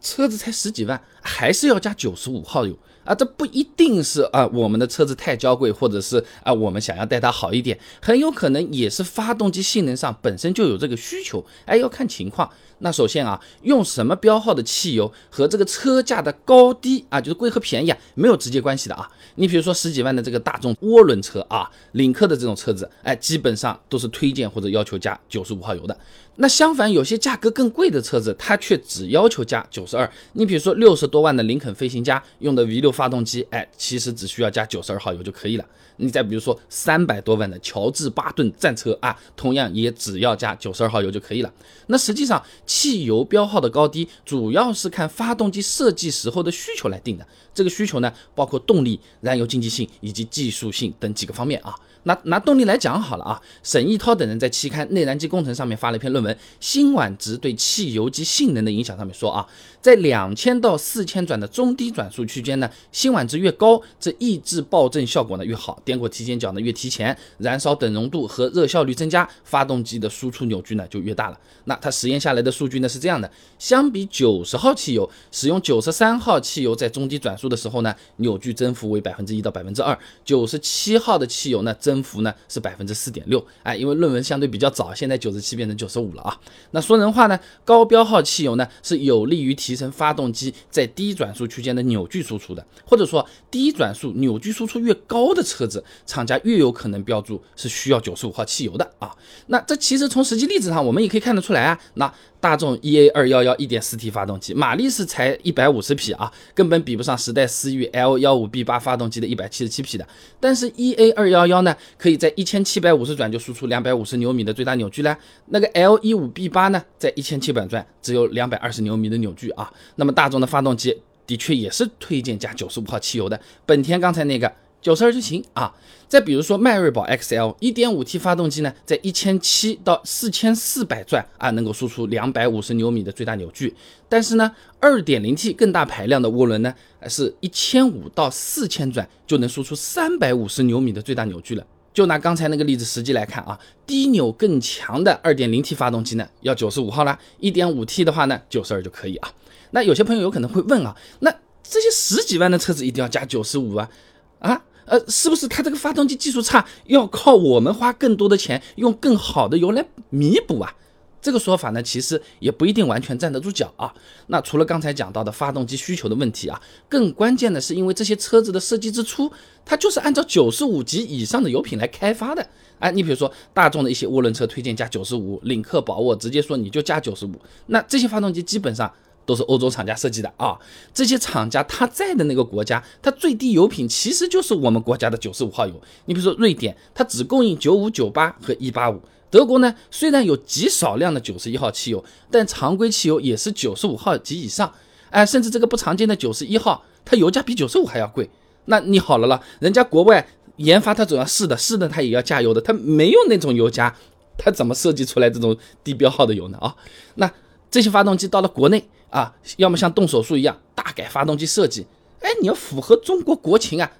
车子才十几万，还是要加九十五号油。啊，这不一定是啊，我们的车子太娇贵，或者是啊，我们想要带它好一点，很有可能也是发动机性能上本身就有这个需求。哎，要看情况。那首先啊，用什么标号的汽油和这个车价的高低啊，就是贵和便宜啊，没有直接关系的啊。你比如说十几万的这个大众涡轮车啊，领克的这种车子，哎，基本上都是推荐或者要求加九十五号油的。那相反，有些价格更贵的车子，它却只要求加九十二。你比如说六十多万的林肯飞行家用的 V 六发动机，哎，其实只需要加九十二号油就可以了。你再比如说三百多万的乔治巴顿战车啊，同样也只要加九十二号油就可以了。那实际上汽油标号的高低主要是看发动机设计时候的需求来定的。这个需求呢，包括动力、燃油经济性以及技术性等几个方面啊。拿拿动力来讲好了啊，沈义涛等人在期刊《内燃机工程》上面发了一篇论文，《辛烷值对汽油机性能的影响》上面说啊，在两千到四千转的中低转速区间呢，辛烷值越高，这抑制爆震效果呢越好，点火提前角呢越提前，燃烧等浓度和热效率增加，发动机的输出扭矩呢就越大了。那它实验下来的数据呢是这样的，相比九十号汽油，使用九十三号汽油在中低转速的时候呢，扭矩增幅为百分之一到百分之二，九十七号的汽油呢增幅呢是百分之四点六，哎，因为论文相对比较早，现在九十七变成九十五了啊。那说人话呢，高标号汽油呢是有利于提升发动机在低转速区间的扭矩输出的，或者说低转速扭矩输出越高的车子，厂家越有可能标注是需要九十五号汽油的啊。那这其实从实际例子上我们也可以看得出来啊，那。大众 EA 二幺幺一点四 T 发动机，马力是才一百五十匹啊，根本比不上时代思域 L 幺五 B 八发动机的一百七十七匹的。但是 EA 二幺幺呢，可以在一千七百五十转就输出两百五十牛米的最大扭矩了。那个 L 一五 B 八呢，在一千七百转只有两百二十牛米的扭矩啊。那么大众的发动机的确也是推荐加九十五号汽油的。本田刚才那个。九十二就行啊。再比如说迈锐宝 XL 一点五 T 发动机呢，在一千七到四千四百转啊，能够输出两百五十牛米的最大扭矩。但是呢，二点零 T 更大排量的涡轮呢，是一千五到四千转就能输出三百五十牛米的最大扭矩了。就拿刚才那个例子实际来看啊，低扭更强的二点零 T 发动机呢，要九十五号啦；一点五 T 的话呢，九十二就可以啊。那有些朋友有可能会问啊，那这些十几万的车子一定要加九十五啊？啊？呃，是不是它这个发动机技术差，要靠我们花更多的钱，用更好的油来弥补啊？这个说法呢，其实也不一定完全站得住脚啊。那除了刚才讲到的发动机需求的问题啊，更关键的是，因为这些车子的设计之初，它就是按照九十五级以上的油品来开发的。哎，你比如说大众的一些涡轮车推荐加九十五，领克、宝沃直接说你就加九十五，那这些发动机基本上。都是欧洲厂家设计的啊，这些厂家他在的那个国家，它最低油品其实就是我们国家的九十五号油。你比如说瑞典，它只供应九五、九八和一八五。德国呢，虽然有极少量的九十一号汽油，但常规汽油也是九十五号及以上。哎，甚至这个不常见的九十一号，它油价比九十五还要贵。那你好了了，人家国外研发它总要试的，试的它也要加油的，它没有那种油加，它怎么设计出来这种低标号的油呢？啊，那这些发动机到了国内。啊，要么像动手术一样大改发动机设计，哎，你要符合中国国情啊，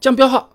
降标号，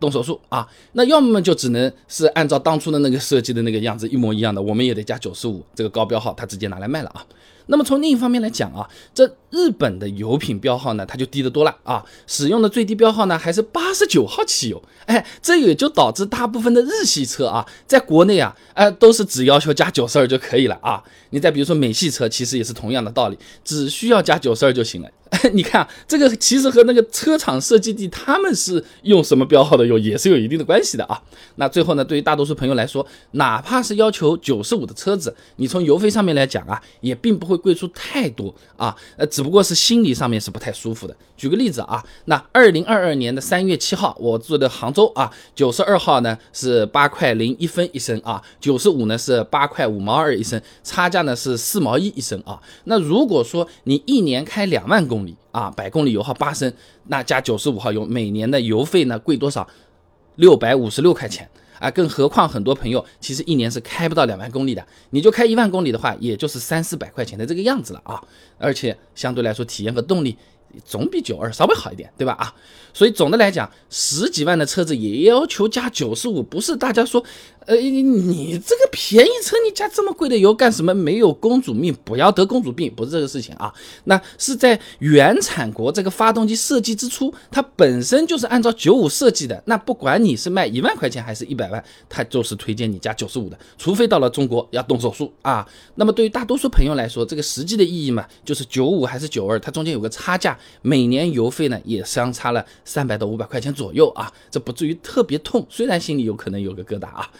动手术啊，那要么就只能是按照当初的那个设计的那个样子一模一样的，我们也得加九十五这个高标号，他直接拿来卖了啊。那么从另一方面来讲啊，这日本的油品标号呢，它就低得多了啊，使用的最低标号呢还是八十九号汽油，哎，这也就导致大部分的日系车啊，在国内啊，呃，都是只要求加九十二就可以了啊。你再比如说美系车，其实也是同样的道理，只需要加九十二就行了。你看啊，这个其实和那个车厂设计地他们是用什么标号的油也是有一定的关系的啊。那最后呢，对于大多数朋友来说，哪怕是要求九十五的车子，你从油费上面来讲啊，也并不会贵出太多啊。呃，只不过是心理上面是不太舒服的。举个例子啊，那二零二二年的三月七号，我住的杭州啊，九十二号呢是八块零一分一升啊，九十五呢是八块五毛二一升，差价呢是四毛一一升啊。那如果说你一年开两万公里，啊，百公里油耗八升，那加九十五号油，每年的油费呢贵多少？六百五十六块钱啊！更何况很多朋友其实一年是开不到两万公里的，你就开一万公里的话，也就是三四百块钱的这个样子了啊！而且相对来说，体验和动力总比九二稍微好一点，对吧？啊，所以总的来讲，十几万的车子也要求加九十五，不是大家说呃，你你这个便宜车你加这么贵的油干什么？没有公主命，不要得公主病，不是这个事情啊。那是在原产国这个发动机设计之初，它本身就是按照九五设计的。那不管你是卖一万块钱还是一百万，它就是推荐你加九十五的，除非到了中国要动手术啊。那么对于大多数朋友来说，这个实际的意义嘛，就是九五还是九二，它中间有个差价，每年油费呢也相差了三百到五百块钱左右啊，这不至于特别痛，虽然心里有可能有个疙瘩啊。